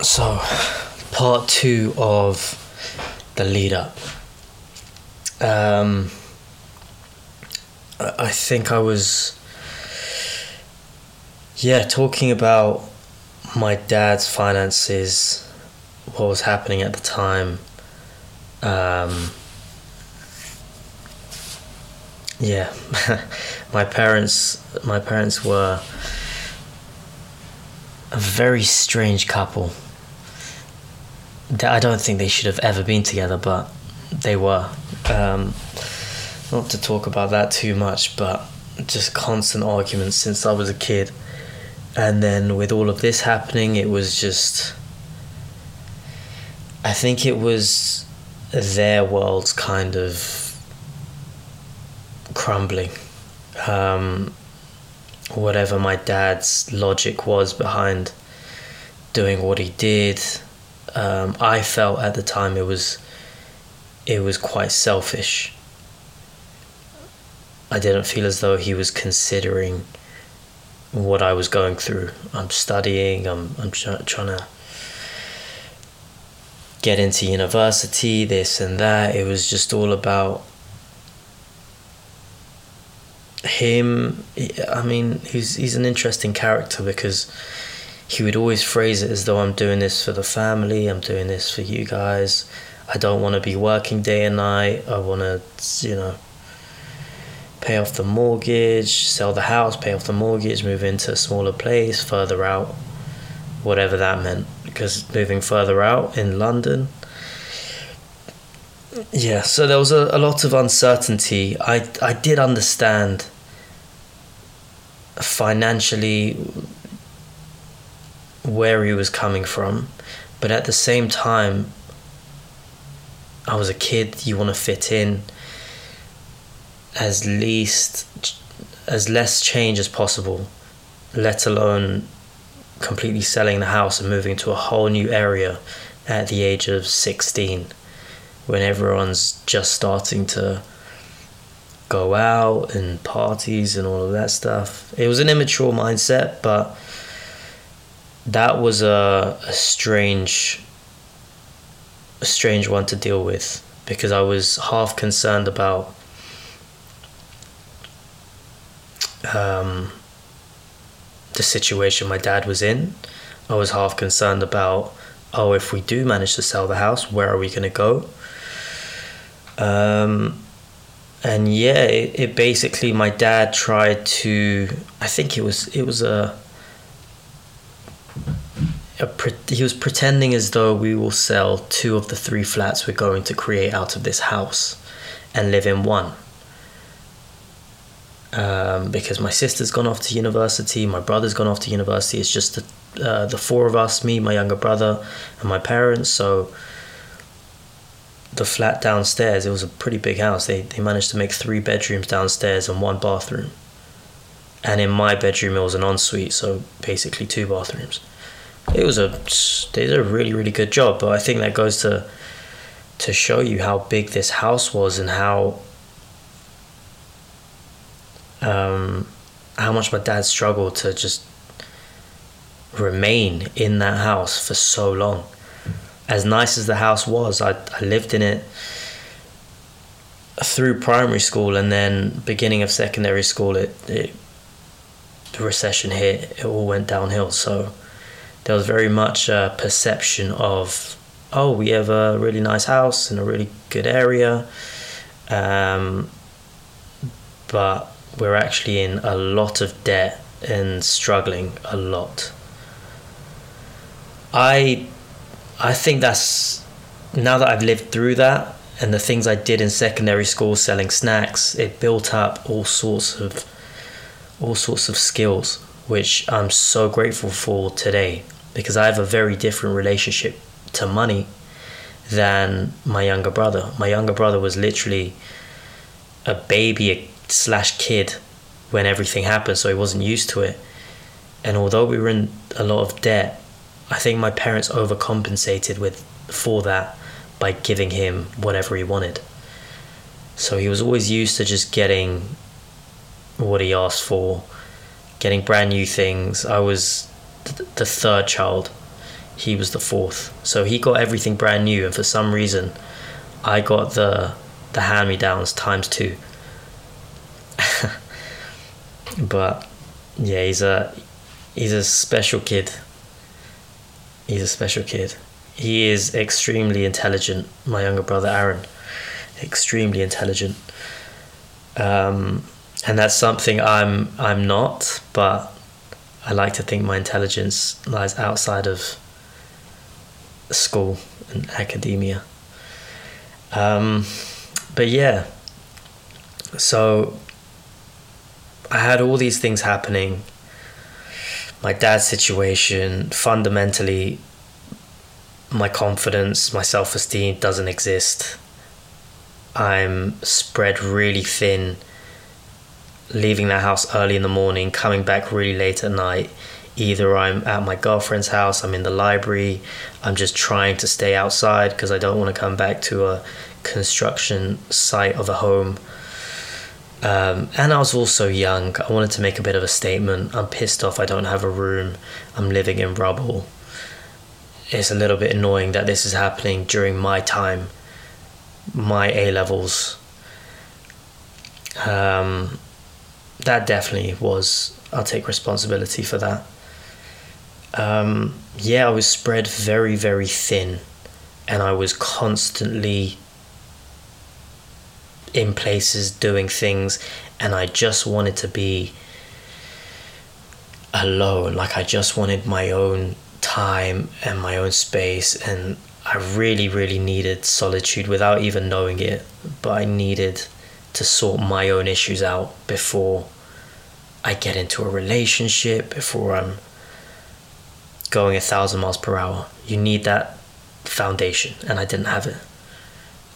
So, part two of the lead up. Um, I think I was, yeah, talking about my dad's finances, what was happening at the time. Um, yeah, my parents, my parents were a very strange couple. I don't think they should have ever been together, but they were. Um, not to talk about that too much, but just constant arguments since I was a kid. And then with all of this happening, it was just. I think it was their worlds kind of crumbling. Um, whatever my dad's logic was behind doing what he did, um, I felt at the time it was it was quite selfish. I didn't feel as though he was considering what I was going through. I'm studying. I'm I'm try- trying to get into university. This and that. It was just all about him. I mean, he's he's an interesting character because he would always phrase it as though I'm doing this for the family. I'm doing this for you guys. I don't want to be working day and night. I want to, you know, pay off the mortgage, sell the house, pay off the mortgage, move into a smaller place further out, whatever that meant. Because moving further out in London, yeah, so there was a, a lot of uncertainty. I, I did understand financially where he was coming from, but at the same time, I was a kid, you want to fit in as least as less change as possible, let alone completely selling the house and moving to a whole new area at the age of 16 when everyone's just starting to go out and parties and all of that stuff. It was an immature mindset, but that was a, a strange a strange one to deal with because I was half concerned about um, the situation my dad was in. I was half concerned about, oh, if we do manage to sell the house, where are we going to go? Um, and yeah, it, it basically my dad tried to. I think it was it was a. pre- he was pretending as though we will sell two of the three flats we're going to create out of this house, and live in one um, because my sister's gone off to university, my brother's gone off to university. It's just the, uh, the four of us, me, my younger brother, and my parents. So the flat downstairs, it was a pretty big house. They, they managed to make three bedrooms downstairs and one bathroom. And in my bedroom, it was an ensuite, so basically two bathrooms. It was a they did a really really good job, but I think that goes to to show you how big this house was and how um, how much my dad struggled to just remain in that house for so long. As nice as the house was, I, I lived in it through primary school and then beginning of secondary school it, it the recession hit it all went downhill so there was very much a perception of oh we have a really nice house in a really good area um, but we're actually in a lot of debt and struggling a lot. I I think that's now that I've lived through that and the things I did in secondary school selling snacks, it built up all sorts of all sorts of skills which I'm so grateful for today because I have a very different relationship to money than my younger brother. My younger brother was literally a baby slash kid when everything happened, so he wasn't used to it. And although we were in a lot of debt, I think my parents overcompensated with for that by giving him whatever he wanted. So he was always used to just getting what he asked for, getting brand new things. I was th- the third child he was the fourth. So he got everything brand new, and for some reason, I got the the hand me downs times two. but yeah, he's a he's a special kid. He's a special kid. He is extremely intelligent. My younger brother Aaron, extremely intelligent. Um, and that's something I'm I'm not, but I like to think my intelligence lies outside of school and academia. Um, but yeah, so I had all these things happening. My dad's situation, fundamentally, my confidence, my self esteem doesn't exist. I'm spread really thin, leaving that house early in the morning, coming back really late at night. Either I'm at my girlfriend's house, I'm in the library, I'm just trying to stay outside because I don't want to come back to a construction site of a home. Um, and I was also young. I wanted to make a bit of a statement. I'm pissed off I don't have a room. I'm living in rubble. It's a little bit annoying that this is happening during my time, my A levels. Um, that definitely was, I'll take responsibility for that. Um, yeah, I was spread very, very thin, and I was constantly in places doing things and I just wanted to be alone like I just wanted my own time and my own space and I really really needed solitude without even knowing it but I needed to sort my own issues out before I get into a relationship before I'm going a thousand miles per hour you need that foundation and I didn't have it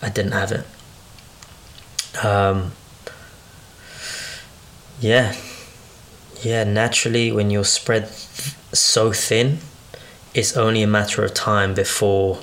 I didn't have it um, yeah, yeah. Naturally, when you're spread so thin, it's only a matter of time before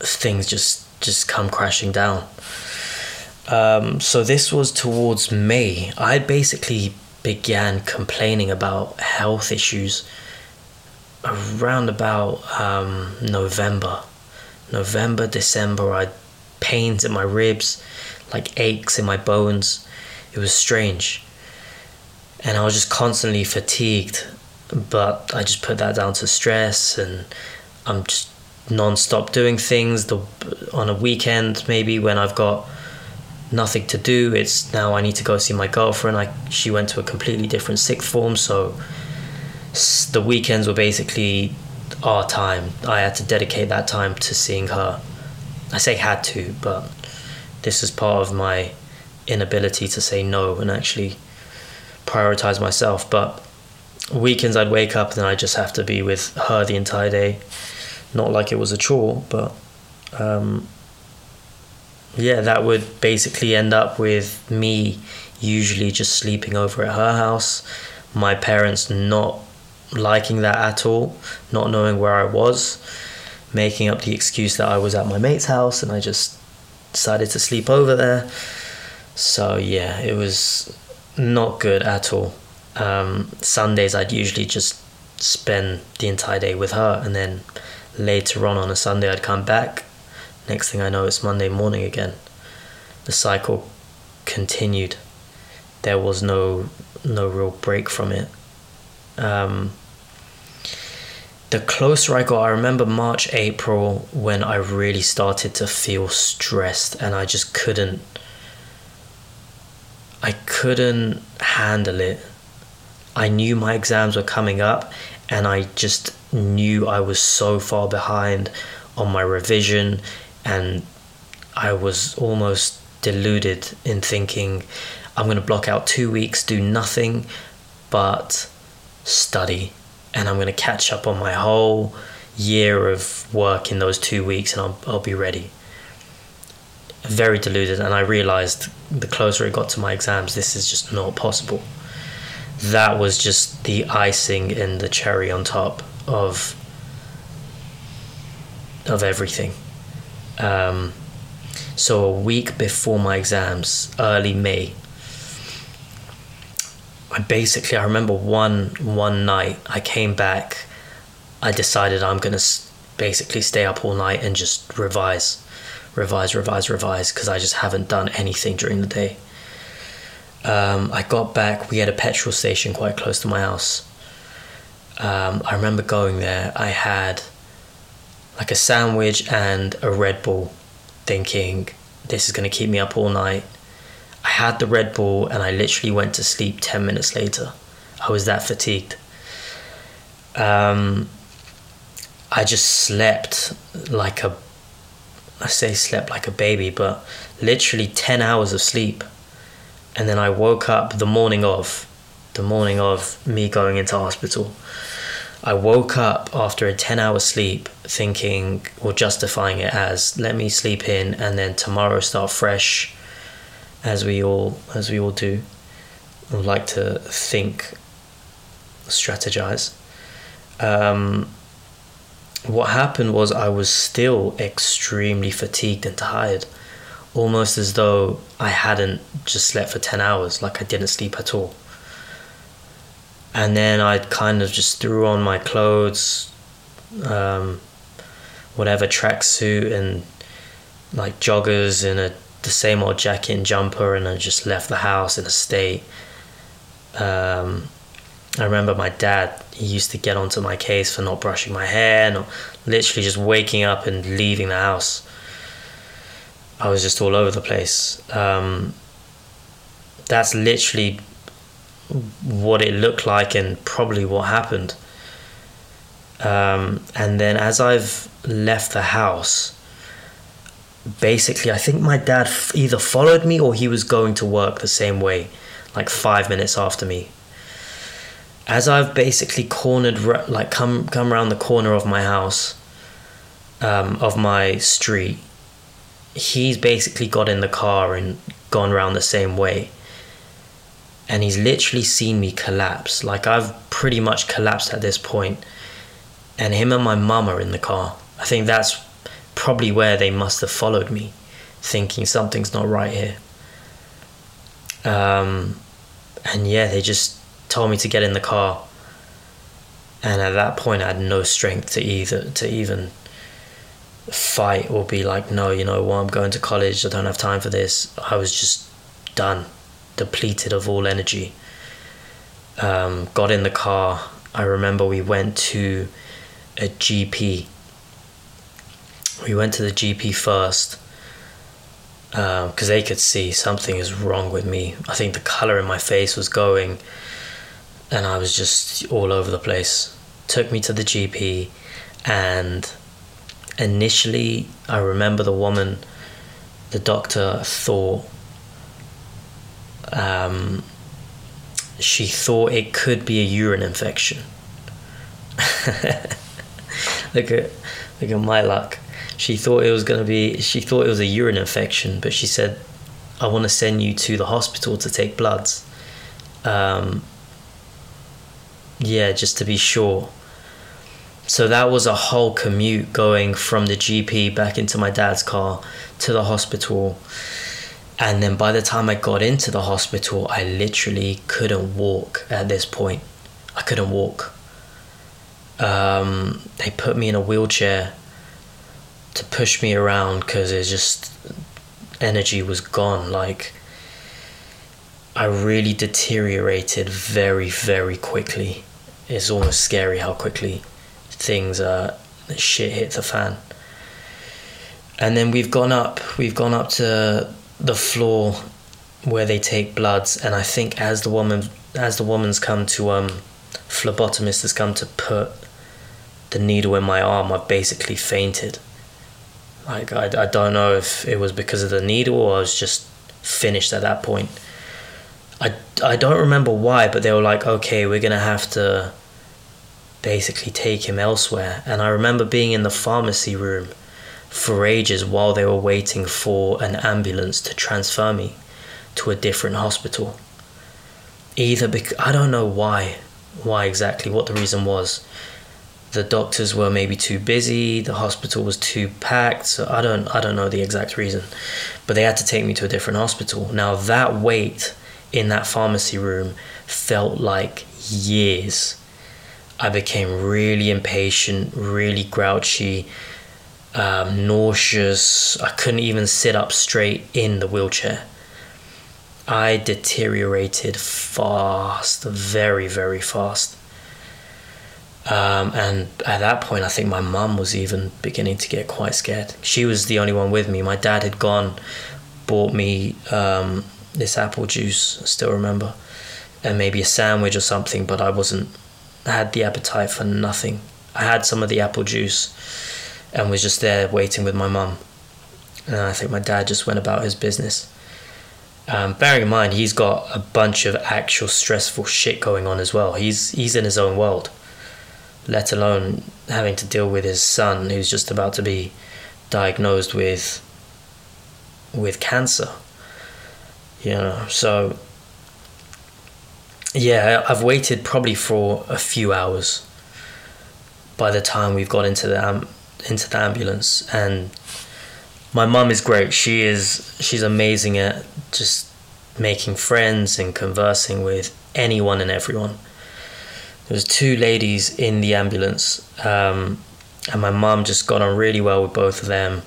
things just just come crashing down. Um, so this was towards May. I basically began complaining about health issues around about um, November. November, December, I had pains in my ribs, like aches in my bones. It was strange. And I was just constantly fatigued, but I just put that down to stress and I'm just non-stop doing things the on a weekend maybe when I've got nothing to do it's now I need to go see my girlfriend I she went to a completely different sixth form so the weekends were basically our time I had to dedicate that time to seeing her I say had to, but this is part of my inability to say no and actually prioritize myself. But weekends I'd wake up and I'd just have to be with her the entire day. Not like it was a chore, but um, yeah, that would basically end up with me usually just sleeping over at her house. My parents not liking that at all, not knowing where I was making up the excuse that I was at my mate's house and I just decided to sleep over there. So yeah, it was not good at all. Um, Sundays I'd usually just spend the entire day with her and then later on on a Sunday I'd come back. Next thing I know it's Monday morning again. The cycle continued. There was no no real break from it. Um, the closer I got, I remember March, April when I really started to feel stressed and I just couldn't I couldn't handle it. I knew my exams were coming up and I just knew I was so far behind on my revision and I was almost deluded in thinking I'm going to block out 2 weeks do nothing but study and I'm going to catch up on my whole year of work in those two weeks and I'll, I'll be ready. Very deluded, and I realized the closer it got to my exams, this is just not possible. That was just the icing and the cherry on top of of everything. Um, so a week before my exams, early May, I basically I remember one one night I came back I decided I'm gonna basically stay up all night and just revise, revise, revise, revise because I just haven't done anything during the day. Um, I got back. We had a petrol station quite close to my house. Um, I remember going there. I had like a sandwich and a Red Bull, thinking this is going to keep me up all night. I had the Red Bull and I literally went to sleep 10 minutes later. I was that fatigued. Um, I just slept like a, I say slept like a baby, but literally 10 hours of sleep. And then I woke up the morning of, the morning of me going into hospital. I woke up after a 10 hour sleep thinking or justifying it as let me sleep in and then tomorrow start fresh as we all as we all do like to think strategize. Um, what happened was I was still extremely fatigued and tired almost as though I hadn't just slept for 10 hours like I didn't sleep at all and then I kind of just threw on my clothes, um, whatever tracksuit and like joggers and a the same old jacket and jumper, and I just left the house in a state. Um, I remember my dad. He used to get onto my case for not brushing my hair, not literally just waking up and leaving the house. I was just all over the place. Um, that's literally what it looked like and probably what happened. Um, and then as I've left the house, basically, I think my dad either followed me or he was going to work the same way, like five minutes after me. As I've basically cornered, like come come around the corner of my house, um, of my street, he's basically got in the car and gone around the same way and he's literally seen me collapse. Like I've pretty much collapsed at this point, and him and my mum are in the car. I think that's probably where they must have followed me, thinking something's not right here. Um, and yeah, they just told me to get in the car. And at that point, I had no strength to either to even fight or be like, no, you know what, I'm going to college. I don't have time for this. I was just done depleted of all energy. Um, got in the car. I remember we went to a GP. We went to the GP first because um, they could see something is wrong with me. I think the color in my face was going, and I was just all over the place. Took me to the GP, and initially, I remember the woman, the doctor thought um, she thought it could be a urine infection. look at look at my luck. She thought it was gonna be. She thought it was a urine infection, but she said, "I want to send you to the hospital to take bloods." Um, yeah, just to be sure. So that was a whole commute going from the GP back into my dad's car to the hospital and then by the time I got into the hospital, I literally couldn't walk at this point. I couldn't walk. Um, they put me in a wheelchair to push me around because it's just energy was gone. Like, I really deteriorated very, very quickly. It's almost scary how quickly things, uh, shit hit the fan. And then we've gone up, we've gone up to the floor where they take bloods, and I think as the woman as the woman's come to um, phlebotomist has come to put the needle in my arm, I basically fainted. Like I, I don't know if it was because of the needle or I was just finished at that point. I, I don't remember why, but they were like, okay, we're gonna have to basically take him elsewhere. And I remember being in the pharmacy room for ages while they were waiting for an ambulance to transfer me to a different hospital. Either because I don't know why, why exactly, what the reason was. The doctors were maybe too busy, the hospital was too packed, so I don't I don't know the exact reason. But they had to take me to a different hospital. Now that wait in that pharmacy room felt like years. I became really impatient, really grouchy, um, nauseous. I couldn't even sit up straight in the wheelchair. I deteriorated fast, very, very fast. Um, and at that point, I think my mum was even beginning to get quite scared. She was the only one with me. My dad had gone, bought me um, this apple juice, I still remember, and maybe a sandwich or something, but I wasn't, I had the appetite for nothing. I had some of the apple juice and was just there waiting with my mum. And I think my dad just went about his business. Um, bearing in mind, he's got a bunch of actual stressful shit going on as well. He's he's in his own world, let alone having to deal with his son, who's just about to be diagnosed with with cancer. You know, so yeah, I've waited probably for a few hours. By the time we've got into the um, into the ambulance, and my mum is great. She is she's amazing at just making friends and conversing with anyone and everyone. There was two ladies in the ambulance, um, and my mum just got on really well with both of them,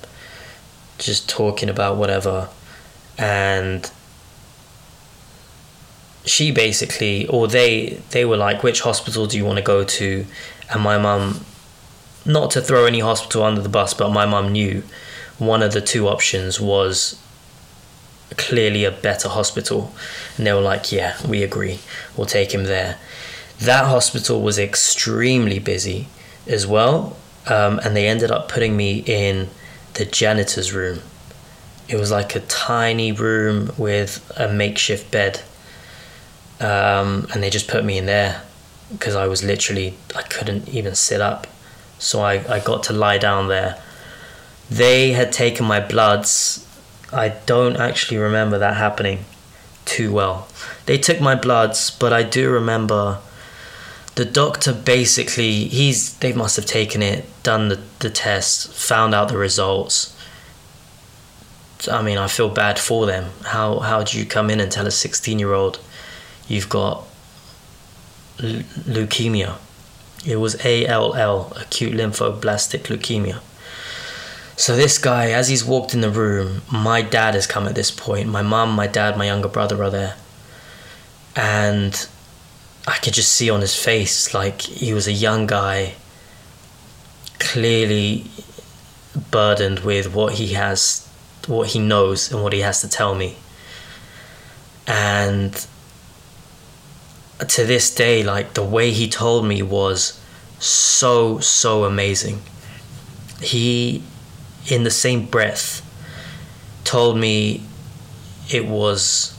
just talking about whatever, and she basically or they they were like which hospital do you want to go to and my mum not to throw any hospital under the bus but my mum knew one of the two options was clearly a better hospital. And they were like yeah we agree. We'll take him there. That hospital was extremely busy as well um, and they ended up putting me in the janitor's room. It was like a tiny room with a makeshift bed um, and they just put me in there because I was literally I couldn't even sit up, so I, I got to lie down there. They had taken my bloods. I don't actually remember that happening too well. They took my bloods, but I do remember the doctor basically he's they must have taken it, done the, the test, found out the results. I mean, I feel bad for them. How how do you come in and tell a 16 year old you've got leukemia. It was ALL, acute lymphoblastic leukemia. So this guy, as he's walked in the room, my dad has come at this point. My mum, my dad, my younger brother are there, and I could just see on his face like he was a young guy, clearly burdened with what he has, what he knows, and what he has to tell me. And to this day, like the way he told me was so, so amazing. He, in the same breath, told me it was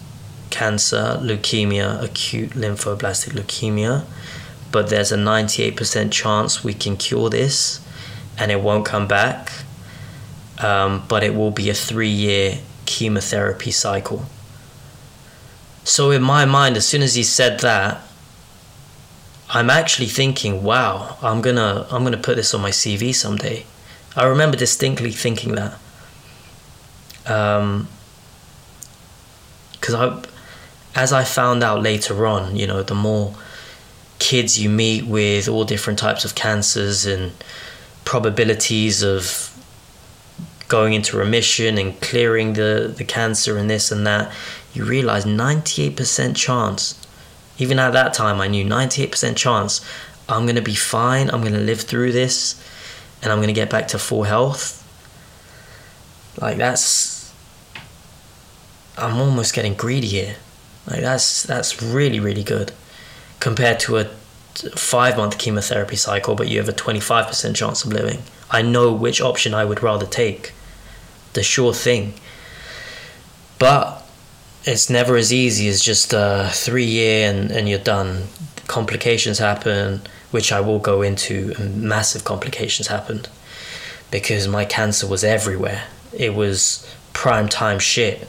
cancer, leukemia, acute lymphoblastic leukemia, but there's a 98% chance we can cure this and it won't come back. Um, but it will be a three year chemotherapy cycle. So in my mind, as soon as he said that, I'm actually thinking, wow, I'm gonna I'm gonna put this on my CV someday. I remember distinctly thinking that. Um, because I, as I found out later on, you know, the more kids you meet with all different types of cancers and probabilities of going into remission and clearing the, the cancer and this and that, you realize 98% chance. Even at that time, I knew 98% chance I'm going to be fine, I'm going to live through this, and I'm going to get back to full health. Like, that's. I'm almost getting greedy here. Like, that's, that's really, really good. Compared to a five month chemotherapy cycle, but you have a 25% chance of living. I know which option I would rather take. The sure thing. But it's never as easy as just a three year and, and you're done. Complications happen, which I will go into, and massive complications happened because my cancer was everywhere. It was prime time shit.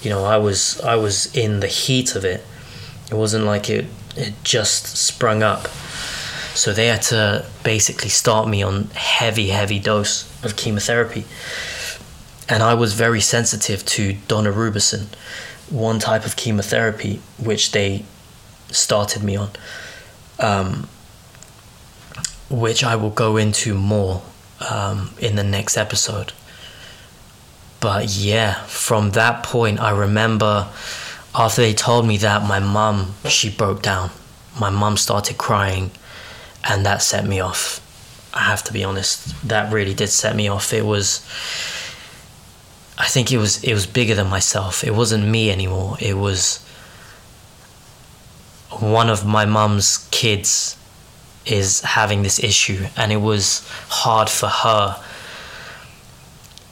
You know, I was I was in the heat of it. It wasn't like it it just sprung up. So they had to basically start me on heavy, heavy dose of chemotherapy. And I was very sensitive to daunorubicin one type of chemotherapy which they started me on. Um, which I will go into more um, in the next episode. But yeah, from that point, I remember after they told me that, my mum, she broke down. My mum started crying, and that set me off. I have to be honest, that really did set me off. It was. I think it was it was bigger than myself. It wasn't me anymore. It was one of my mum's kids is having this issue and it was hard for her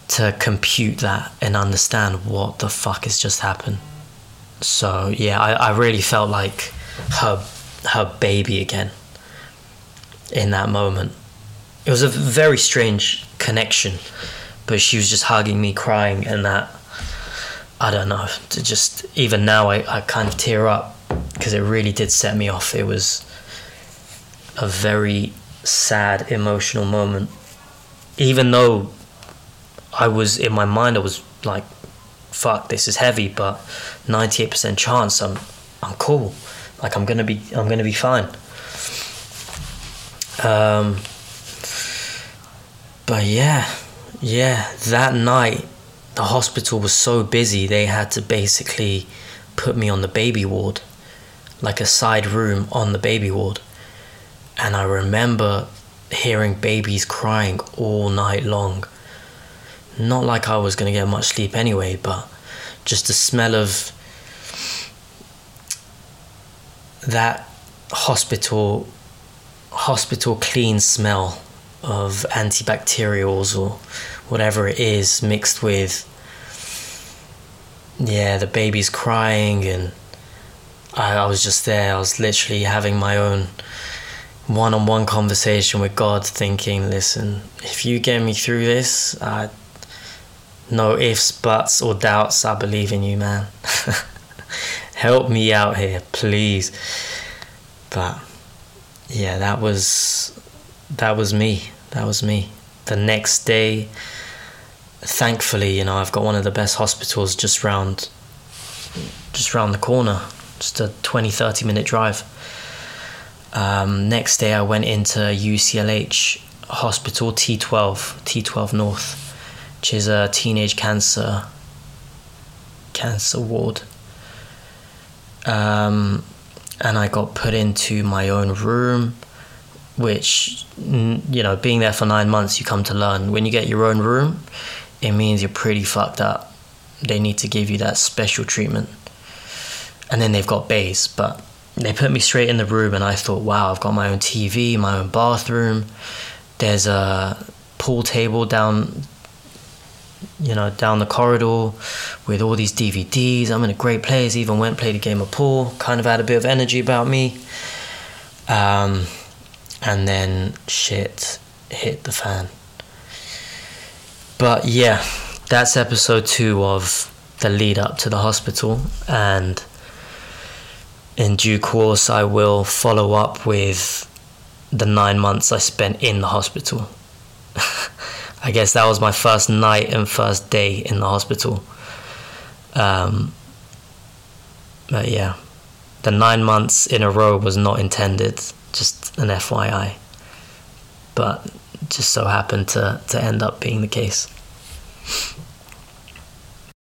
to compute that and understand what the fuck has just happened. So yeah, I, I really felt like her her baby again in that moment. It was a very strange connection, but she was just hugging me, crying, and that I don't know. To just even now, I, I kind of tear up because it really did set me off. It was a very sad, emotional moment. Even though I was in my mind, I was like, "Fuck, this is heavy," but ninety-eight percent chance I'm, I'm cool. Like I'm gonna be, I'm gonna be fine. Um, but yeah, yeah, that night the hospital was so busy they had to basically put me on the baby ward, like a side room on the baby ward. And I remember hearing babies crying all night long. Not like I was gonna get much sleep anyway, but just the smell of that hospital hospital clean smell of antibacterials or whatever it is mixed with yeah the baby's crying and I, I was just there. I was literally having my own one-on-one conversation with god thinking listen if you get me through this I, no ifs buts or doubts i believe in you man. Help me out here please. But yeah that was that was me. That was me. The next day thankfully you know i've got one of the best hospitals just round just round the corner. Just a 20 30 minute drive. Um, next day i went into uclh hospital t12 t12 north which is a teenage cancer cancer ward um, and I got put into my own room, which, you know, being there for nine months, you come to learn. When you get your own room, it means you're pretty fucked up. They need to give you that special treatment. And then they've got bays, but they put me straight in the room, and I thought, wow, I've got my own TV, my own bathroom. There's a pool table down you know, down the corridor with all these DVDs. I'm in a great place. Even went played a game of pool. Kind of had a bit of energy about me. Um, and then shit hit the fan. But yeah, that's episode two of the lead up to the hospital, and in due course, I will follow up with the nine months I spent in the hospital. I guess that was my first night and first day in the hospital. Um, but yeah, the nine months in a row was not intended, just an FYI. But just so happened to, to end up being the case.